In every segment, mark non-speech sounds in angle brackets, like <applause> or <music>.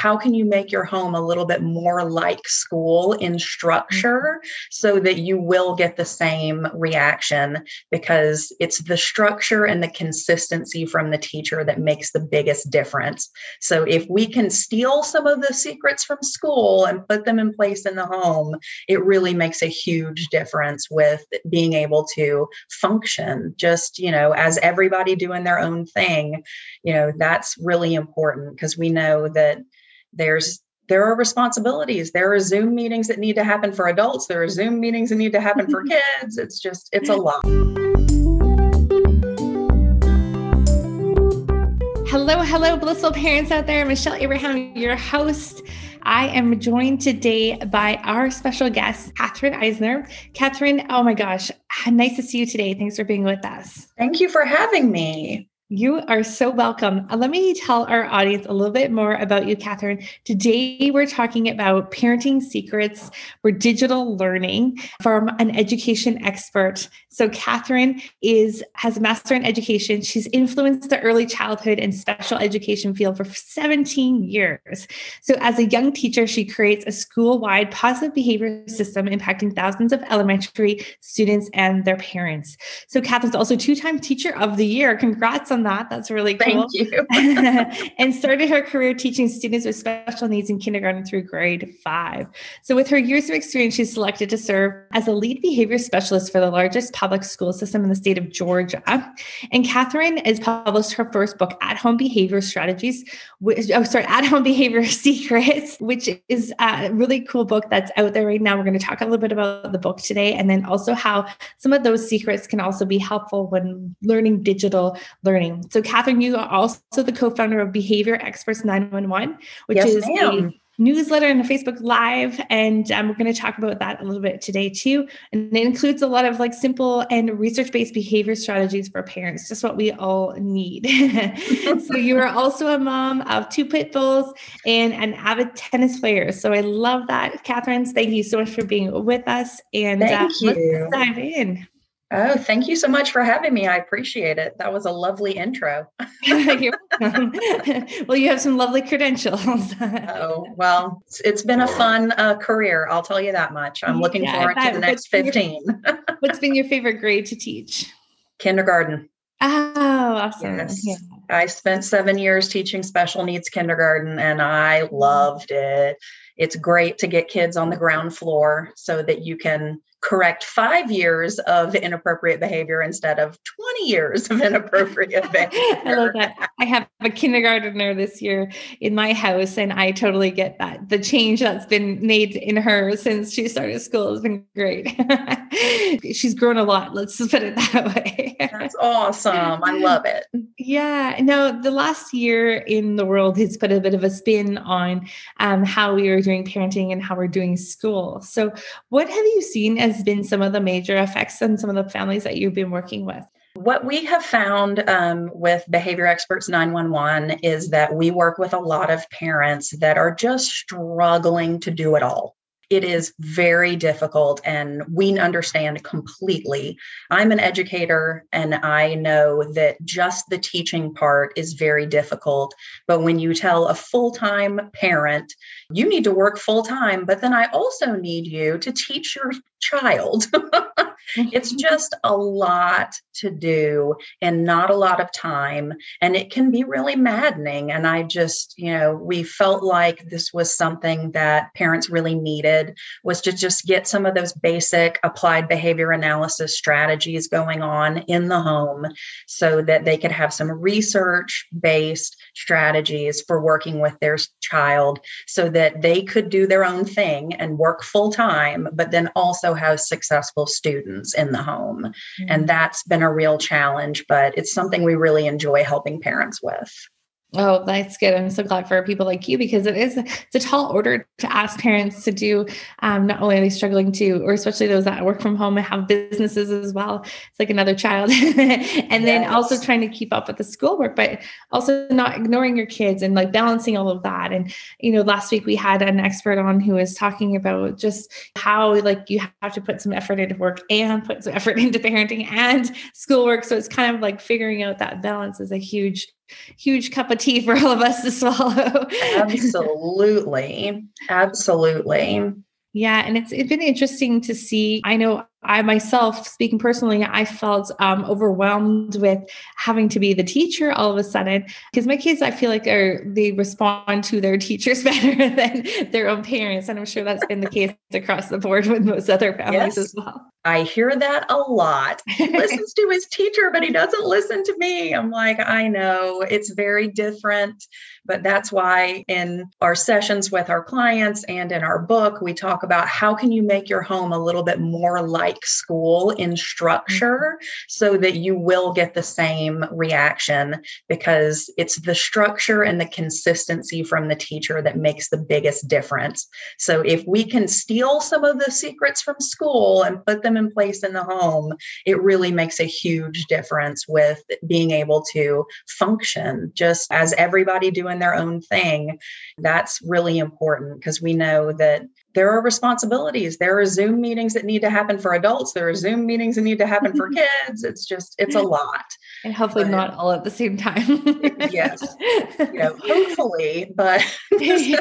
how can you make your home a little bit more like school in structure mm-hmm. so that you will get the same reaction because it's the structure and the consistency from the teacher that makes the biggest difference. So if we can steal some of the secrets from school and put them in place in the home, it really makes a huge difference with being able to function just, you know, as everybody doing their own thing. You know, that's really important because we know that there's there are responsibilities there are zoom meetings that need to happen for adults there are zoom meetings that need to happen for <laughs> kids it's just it's a lot hello hello blissful parents out there michelle abraham your host I am joined today by our special guest, Katherine Eisner. Katherine, oh my gosh, nice to see you today. Thanks for being with us. Thank you for having me. You are so welcome. Uh, let me tell our audience a little bit more about you, Katherine. Today, we're talking about parenting secrets for digital learning from an education expert. So, Katherine is has a master in education. She's influenced the early childhood and special education field for 17 years. So, as a young teacher, she creates a school-wide positive behavior system impacting thousands of elementary students and their parents. So, Katherine's also two-time Teacher of the Year. Congrats on on that. That's really cool. Thank you. <laughs> <laughs> and started her career teaching students with special needs in kindergarten through grade five. So, with her years of experience, she's selected to serve as a lead behavior specialist for the largest public school system in the state of Georgia. And Katherine has published her first book, At Home Behavior Strategies, which, oh, sorry, At Home Behavior <laughs> Secrets, which is a really cool book that's out there right now. We're going to talk a little bit about the book today, and then also how some of those secrets can also be helpful when learning digital learning. So, Katherine, you are also the co founder of Behavior Experts 911, which yes, is ma'am. a newsletter and a Facebook Live. And um, we're going to talk about that a little bit today, too. And it includes a lot of like simple and research based behavior strategies for parents, just what we all need. <laughs> so, you are also a mom of two pit bulls and an avid tennis player. So, I love that. Katherine, thank you so much for being with us. And thank uh, you. let's dive in. Oh, thank you so much for having me. I appreciate it. That was a lovely intro. <laughs> <laughs> well, you have some lovely credentials. <laughs> oh, well, it's, it's been a fun uh, career. I'll tell you that much. I'm looking yeah, forward to the next 15. Your, what's been your favorite grade to teach? Kindergarten. Oh, awesome. Yes. Yeah. I spent seven years teaching special needs kindergarten and I loved it. It's great to get kids on the ground floor so that you can correct five years of inappropriate behavior instead of 20 years of inappropriate behavior. <laughs> I love that. I have a kindergartner this year in my house, and I totally get that. The change that's been made in her since she started school has been great. <laughs> She's grown a lot. Let's just put it that <laughs> way. That's awesome. I love it. Yeah. Now, the last year in the world has put a bit of a spin on um, how we are doing parenting and how we're doing school. So, what have you seen as has been some of the major effects on some of the families that you've been working with? What we have found um, with Behavior Experts 911 is that we work with a lot of parents that are just struggling to do it all it is very difficult and we understand completely. I'm an educator and I know that just the teaching part is very difficult. But when you tell a full time parent, you need to work full time, but then I also need you to teach your child. <laughs> it's <laughs> just a lot to do and not a lot of time. And it can be really maddening. And I just, you know, we felt like this was something that parents really needed was to just get some of those basic applied behavior analysis strategies going on in the home so that they could have some research based strategies for working with their child so that they could do their own thing and work full time, but then also have successful students in the home. Mm-hmm. And that's been a real challenge, but it's something we really enjoy helping parents with. Oh, that's good. I'm so glad for people like you because it is it's a tall order to ask parents to do. Um, not only are they struggling to, or especially those that work from home and have businesses as well. It's like another child, <laughs> and yes. then also trying to keep up with the schoolwork, but also not ignoring your kids and like balancing all of that. And you know, last week we had an expert on who was talking about just how like you have to put some effort into work and put some <laughs> effort into parenting and schoolwork. So it's kind of like figuring out that balance is a huge huge cup of tea for all of us to swallow. Absolutely. Absolutely. Yeah, and it's, it's been interesting to see. I know I myself, speaking personally, I felt um, overwhelmed with having to be the teacher all of a sudden because my kids, I feel like are they respond to their <laughs> teachers better <laughs> than their own parents, and I'm sure that's been the case across the board with most other families yes. as well. I hear that a lot. He <laughs> listens to his teacher, but he doesn't listen to me. I'm like, I know it's very different, but that's why in our sessions with our clients and in our book, we talk about how can you make your home a little bit more like school in structure mm-hmm. so that you will get the same reaction because it's the structure and the consistency from the teacher that makes the biggest difference. So if we can steal some of the secrets from school and put them in place in the home, it really makes a huge difference with being able to function just as everybody doing their own thing. That's really important because we know that there are responsibilities. There are Zoom meetings that need to happen for adults. There are Zoom meetings that need to happen for <laughs> kids. It's just, it's a lot. And hopefully but, not all at the same time. <laughs> yes. You know, hopefully, but yeah.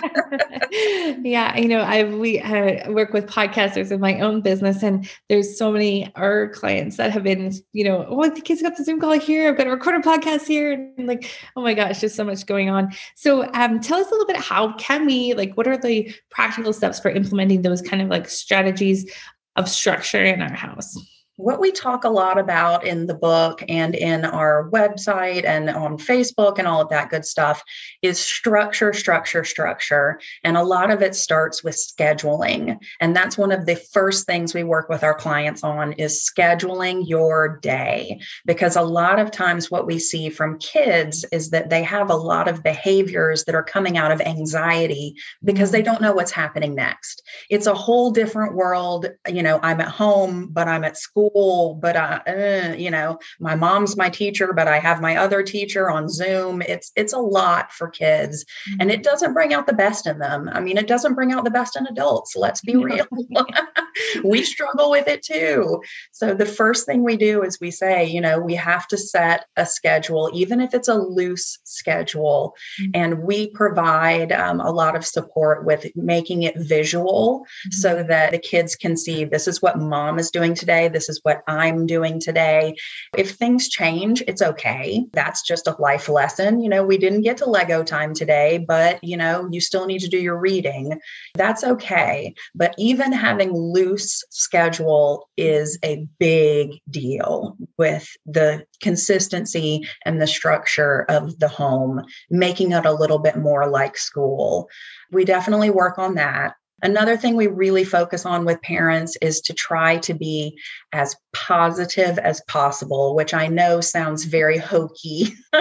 <laughs> yeah. You know, I, we uh, work with podcasters in my own business and there's so many our clients that have been, you know, oh, the kids got the Zoom call here. I've got to record a podcast here. And like, oh my gosh, just so much going on. So um, tell us a little bit, how can we, like, what are the practical steps for implementing those kind of like strategies of structure in our house? What we talk a lot about in the book and in our website and on Facebook and all of that good stuff is structure, structure, structure. And a lot of it starts with scheduling. And that's one of the first things we work with our clients on is scheduling your day. Because a lot of times what we see from kids is that they have a lot of behaviors that are coming out of anxiety because they don't know what's happening next. It's a whole different world. You know, I'm at home, but I'm at school school, but I, uh, you know, my mom's my teacher, but I have my other teacher on Zoom. It's it's a lot for kids, mm-hmm. and it doesn't bring out the best in them. I mean, it doesn't bring out the best in adults. Let's be real. <laughs> we struggle with it too. So the first thing we do is we say, you know, we have to set a schedule, even if it's a loose schedule, mm-hmm. and we provide um, a lot of support with making it visual mm-hmm. so that the kids can see this is what mom is doing today. This is what I'm doing today. If things change, it's okay. That's just a life lesson. You know, we didn't get to Lego time today, but you know, you still need to do your reading. That's okay. But even having loose schedule is a big deal with the consistency and the structure of the home, making it a little bit more like school. We definitely work on that. Another thing we really focus on with parents is to try to be as positive as possible, which I know sounds very hokey, <laughs>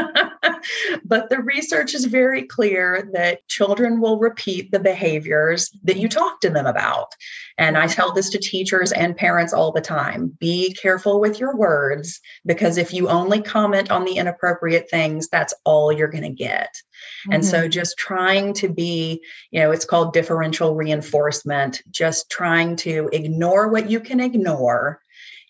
but the research is very clear that children will repeat the behaviors that you talk to them about. And I tell this to teachers and parents all the time be careful with your words because if you only comment on the inappropriate things, that's all you're going to get. Mm-hmm. And so mm-hmm. just trying to be, you know, it's called differential reinforcement, just trying to ignore what you can ignore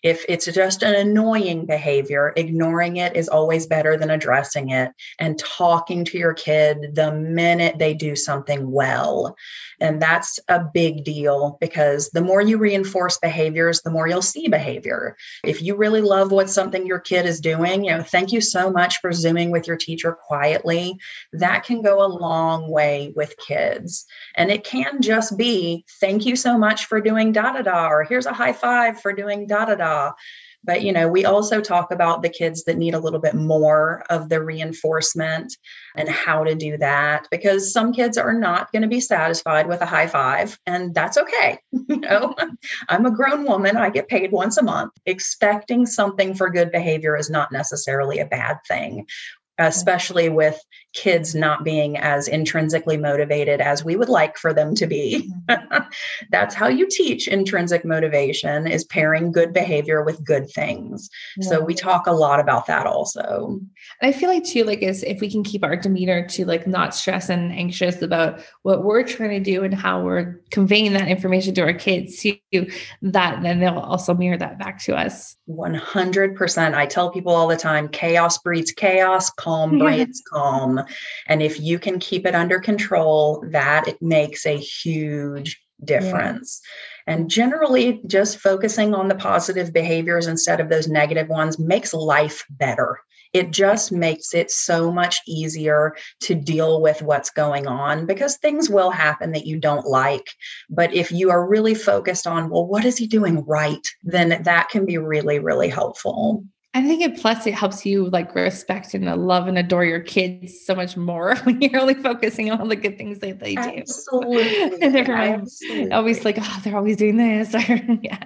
if it's just an annoying behavior, ignoring it is always better than addressing it and talking to your kid the minute they do something well. And that's a big deal because the more you reinforce behaviors, the more you'll see behavior. If you really love what something your kid is doing, you know, thank you so much for zooming with your teacher quietly. That can go a long way with kids. And it can just be thank you so much for doing da da da, or here's a high five for doing da da da. Uh, but, you know, we also talk about the kids that need a little bit more of the reinforcement and how to do that because some kids are not going to be satisfied with a high five, and that's okay. <laughs> you know, I'm a grown woman, I get paid once a month. Expecting something for good behavior is not necessarily a bad thing especially with kids not being as intrinsically motivated as we would like for them to be. <laughs> That's how you teach intrinsic motivation is pairing good behavior with good things. Yeah. So we talk a lot about that also. And I feel like too like is if we can keep our demeanor to like not stress and anxious about what we're trying to do and how we're conveying that information to our kids too that then they'll also mirror that back to us. 100%. I tell people all the time chaos breeds chaos, calm Yeah. breeds calm. And if you can keep it under control, that it makes a huge difference. And generally, just focusing on the positive behaviors instead of those negative ones makes life better. It just makes it so much easier to deal with what's going on because things will happen that you don't like. But if you are really focused on, well, what is he doing right? Then that can be really, really helpful. I think it plus it helps you like respect and love and adore your kids so much more <laughs> when you're only focusing on all the good things that they do. <laughs> Absolutely. and mind. Absolutely. Always like, oh, they're always doing this. <laughs> Or, yeah.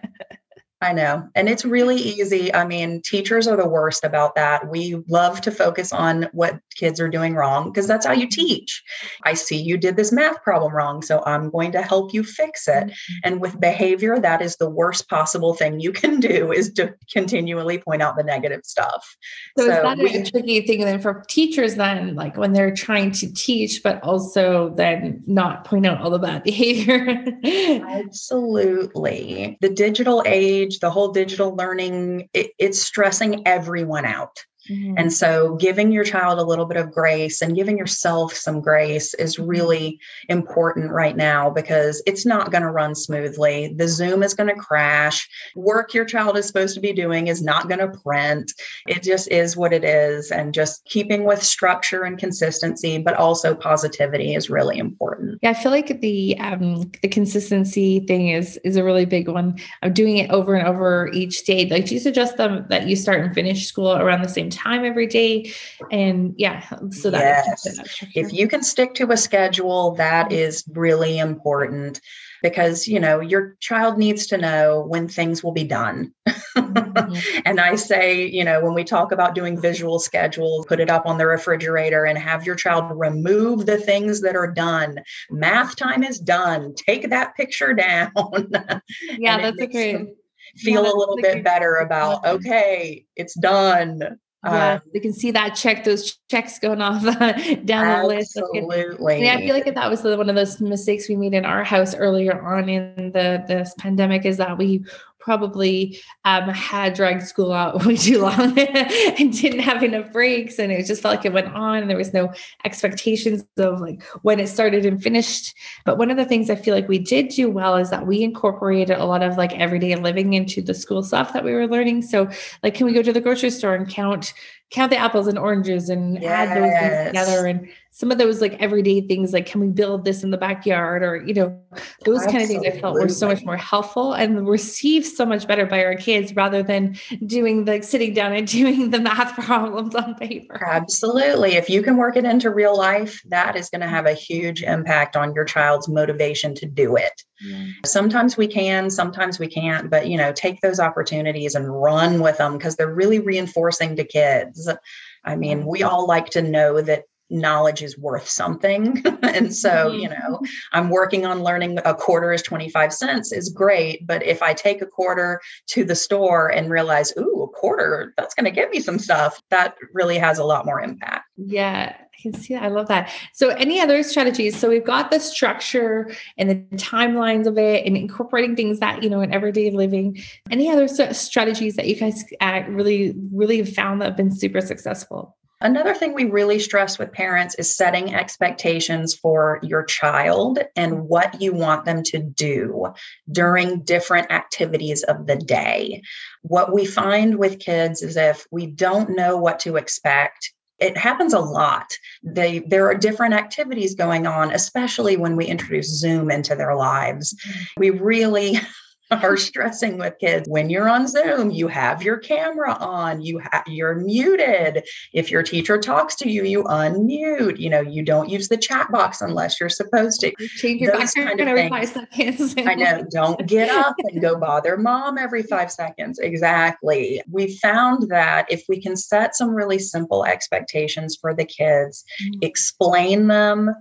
I know. And it's really easy. I mean, teachers are the worst about that. We love to focus on what kids are doing wrong because that's how you teach. I see you did this math problem wrong, so I'm going to help you fix it. Mm-hmm. And with behavior, that is the worst possible thing you can do is to continually point out the negative stuff. So, is that we- a tricky thing then for teachers then, like when they're trying to teach, but also then not point out all the bad <laughs> behavior? Absolutely. The digital age, the whole digital learning, it, it's stressing everyone out. Mhm. And so, giving your child a little bit of grace and giving yourself some grace is really important right now because it's not going to run smoothly. The Zoom is going to crash. Work your child is supposed to be doing is not going to print. It just is what it is. And just keeping with structure and consistency, but also positivity is really important. Yeah, I feel like the um the consistency thing is is a really big one. I'm doing it over and over each day. Like, do you suggest them that you start and finish school around the same time every day? And yeah, so that Yes. if you can stick to a schedule that is really important because you know your child needs to know when things will be done Mhm. <laughs> and i say you know when we talk about doing visual schedules put it up on the refrigerator and have your child remove the things that are done math time is done take that picture down <laughs> yeah, that's a great. feel that's a little bit great- better about okay it's done Yeah, Um, they can see that check, those checks going off <laughs> down the list. Absolutely Yeah, I feel like that was the, one of those mistakes we made in our house earlier on in the this pandemic is that we probably um, had dragged school out <laughs> way too long <laughs> and didn't have enough breaks, and it just felt like it went on. And there was no expectations of like when it started and finished. But one of the things I feel like we did do well is that we incorporated a lot of like everyday living into the school stuff that we were learning. So, like, can we go to the grocery store and count count the apples and oranges and add those things together and some of those like everyday things like can we build this in the backyard or you know those kind of things i felt were so much more helpful and received so much better by our kids rather than doing the sitting down and <laughs> doing the math problems on paper Absolutely. If you can work it into real life, that is going to have a huge impact on your child's motivation to do it. Sometimes we can, sometimes we can't, but you know, take those opportunities and run with them because they're really reinforcing to kids. I mean, we all like to know that knowledge is worth something. <laughs> and so, you know, I'm working on learning a quarter is 25 cents is great. But if I take a quarter to the store and realize, ooh, a quarter, that's going to get me some stuff, that really has a lot more impact. Yeah, I can see that. I love that. So, any other strategies? So, we've got the structure and the timelines of it and incorporating things that, you know, in everyday living. Any other strategies that you guys uh, really, really found that have been super successful? Another thing we really stress with parents is setting expectations for your child and what you want them to do during different activities of the day. What we find with kids is if we don't know what to expect, it happens a lot. They there are different activities going on, especially when we introduce Zoom into their lives. Mm. We really are stressing with kids when you're on zoom you have your camera on you ha- you're muted if your teacher talks to you you unmute you know you don't use the chat box unless you're supposed to Change your Those background kind of every things. five seconds. I know. Don't get up and go bother mom every <laughs> five seconds. Exactly. We found that if we can set some really simple expectations for the kids, Mm. explain them,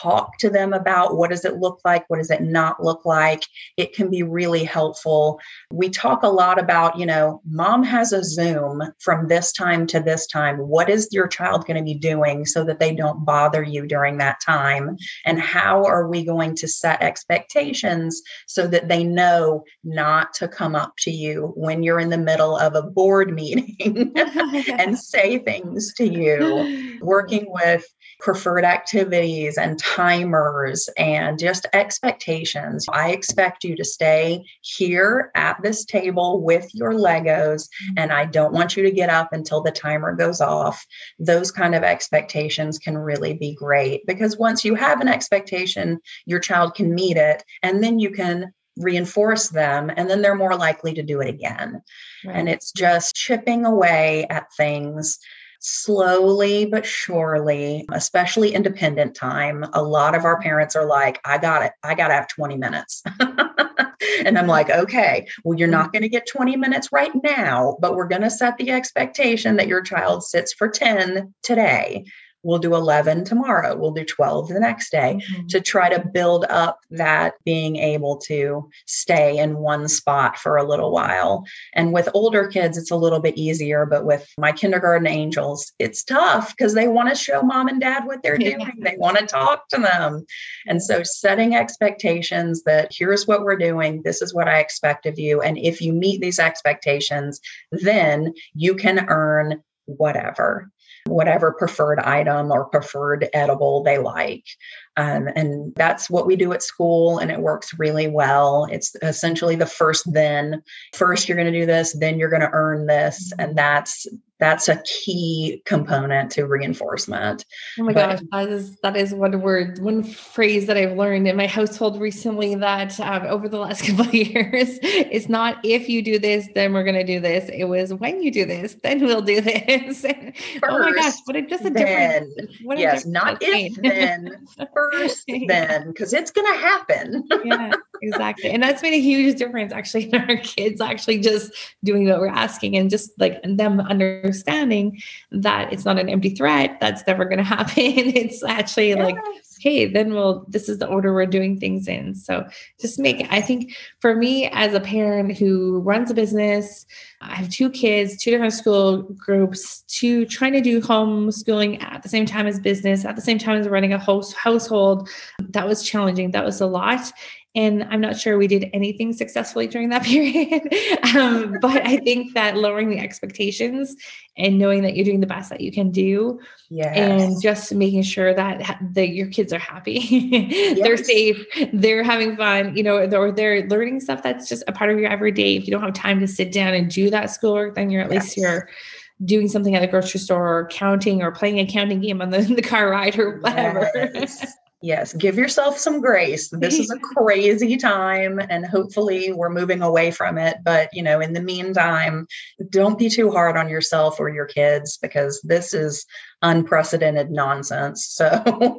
talk to them about what does it look like what does it not look like. It can be really helpful. We talk a lot about you know mom has a zoom from this time to this time. What is your child going to be doing so that they don't bother you during that time? And how are we going to set expectations so that they know not to come up to you when you're in the middle of a board <laughs> meeting <laughs> and say things to you? Working with preferred activities and timers and just expectations. I expect you to stay here at this table with your Legos, mm-hmm. and I don't want you to get up until the timer goes off. Those kind of expectations can really be great because once you have an expectation, your child can meet it, and then you can reinforce them and then they're more likely to do it again. Right. And it's just chipping away at things slowly but surely, especially independent time, a lot of our parents are like, I got it. I got to have 20 minutes. <laughs> and I'm like, okay, well, you're not going to get 20 minutes right now, but we're going to set the expectation that your child sits for 10 today we'll do 11 tomorrow we'll do 12 the next day mm-hmm. to try to build up that being able to stay in one spot for a little while. And with older kids it's a little bit easier but with my kindergarten angels it's tough because they want to show mom and dad what they're doing they want to talk to them. And so setting expectations that here's what we're doing this is what i expect of you and if you meet these expectations then you can earn whatever whatever preferred item or preferred edible they like. Um, and that's what we do at school, and it works really well. It's essentially the first then. First, you're going to do this, then you're going to earn this. And that's that's a key component to reinforcement. Oh my but, gosh, that is that is one word, one phrase that I've learned in my household recently. That um, over the last <laughs> couple of years, it's not if you do this, then we're going to do this. It was when you do this, <laughs> then we'll do this. First, <laughs> oh my gosh, what a just a then, difference! What yes, not if then, first <laughs> then, because it's going to happen. <laughs> yeah, exactly, and that's made a huge difference actually in our kids actually just doing what we're asking and just like them understanding that it's not an empty threat that's never going <laughs> to happen it's actually yes. like okay then we'll this is the order we're doing things in. So just make i think for me as a parent who runs a business i have two kids two different school groups two trying to do homeschooling at the same time as business at the same time as running a host household. That was challenging. That was a lot and I'm not sure we did anything successfully during that <laughs> period. um, but I think that lowering the expectations and knowing that you're doing the best that you can do yes. and just making sure that the, your kids are happy, <laughs> yes. they're safe, they're having fun, you know, or they're learning stuff that's just a part of your everyday. If you don't have time to sit down and do that schoolwork, then you're at yes. least you're doing something at the grocery store or counting or playing a counting game on the, <laughs> the car ride or whatever. Yes. Yes, give yourself some grace. This is a <laughs> crazy time and hopefully we're moving away from it, but you know, in the meantime, don't be too hard on yourself or your kids because this is unprecedented nonsense. So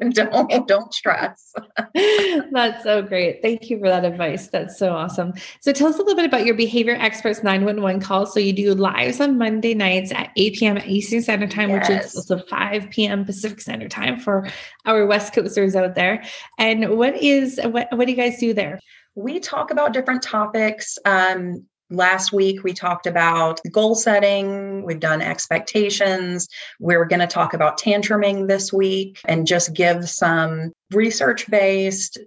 <laughs> don't don't stress. <laughs> That's so great. Thank you for that advice. That's so awesome. So tell us a little bit about your behavior experts 911 call. So you do lives on Monday nights at 8 p.m. Eastern Standard Time, yes. which is also 5 p.m. Pacific Standard Time for our West Coasters out there. And what is what what do you guys do there? We talk about different topics. Um, Last week, we talked about goal setting. We've done expectations. We're going to talk about tantruming this week and just give some research based,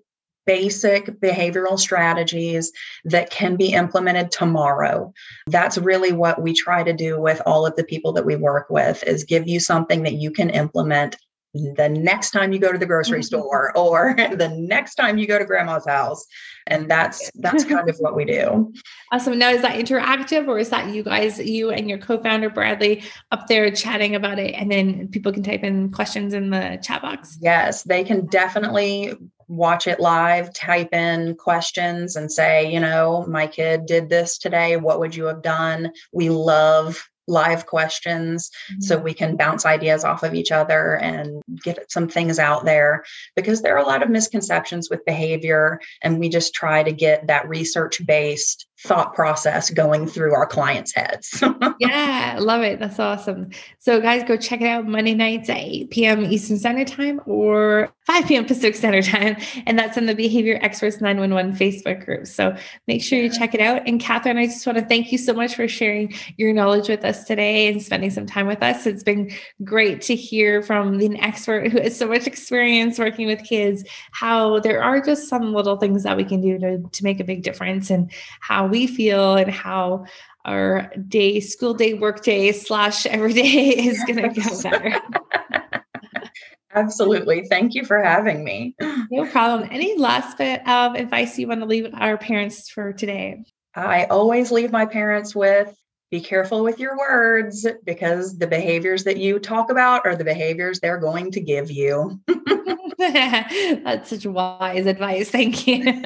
basic behavioral strategies that can be implemented tomorrow. That's really what we try to do with all of the people that we work with is give you something that you can implement the next time you go to the grocery mm-hmm. store <laughs> or the next time you go to grandma's house. And that's that's kind of what we do. Awesome. Now is that interactive or is that you guys you and your co-founder bradley up there chatting about it and then people can type in questions in the chat box? Yes they can definitely watch it live type in questions and say you know my kid did this today. What would you have done? We love live questions mm-hmm. so we can bounce ideas off of each other and get some things out there because there are a lot of misconceptions with behavior and we just try to get that research based thought process going through our clients' heads. <laughs> yeah, love it. That's awesome. So, guys, go check it out Monday nights at 8 p.m. Eastern Standard Time or 5 p.m. Pacific Standard Time. And that's in the Behavior Experts 911 Facebook group. So, make sure you check it out. And, Katherine, I just want to thank you so much for sharing your knowledge with us today and spending some time with us. It's been great to hear from an expert who has so much experience working with kids how there are just some little things that we can do to, to make a big difference and how we feel and how our day, school day, work day slash every day <laughs> is going to go better. <laughs> Absolutely. Thank you for having me. No problem. Any last bit of advice you want to leave our parents for today? I always leave my parents with be careful with your words because the behaviors that you talk about are the behaviors they're going to give you. <laughs> <laughs> That's such wise advice. Thank you. <laughs>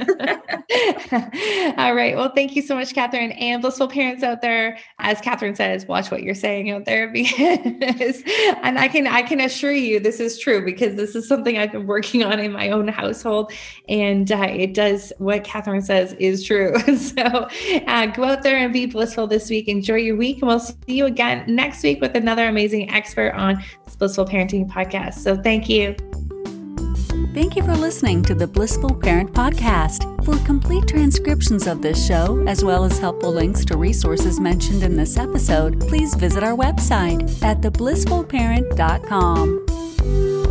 All right. Well, thank you so much, Katherine. And blissful parents out there, as Katherine says, watch what you're saying out there <laughs> because and I can I can assure you this is true because this is something I've been working on in my own household. And uh, it does what Katherine says is true. so uh, go out there and be blissful this week. Enjoy your week. And we'll see you again next week with another amazing expert on this Blissful Parenting podcast. So thank you. Thank you for listening to the Blissful Parent Podcast. For complete transcriptions of this show, as well as helpful links to resources mentioned in this episode, please visit our website at theblissfulparent.com.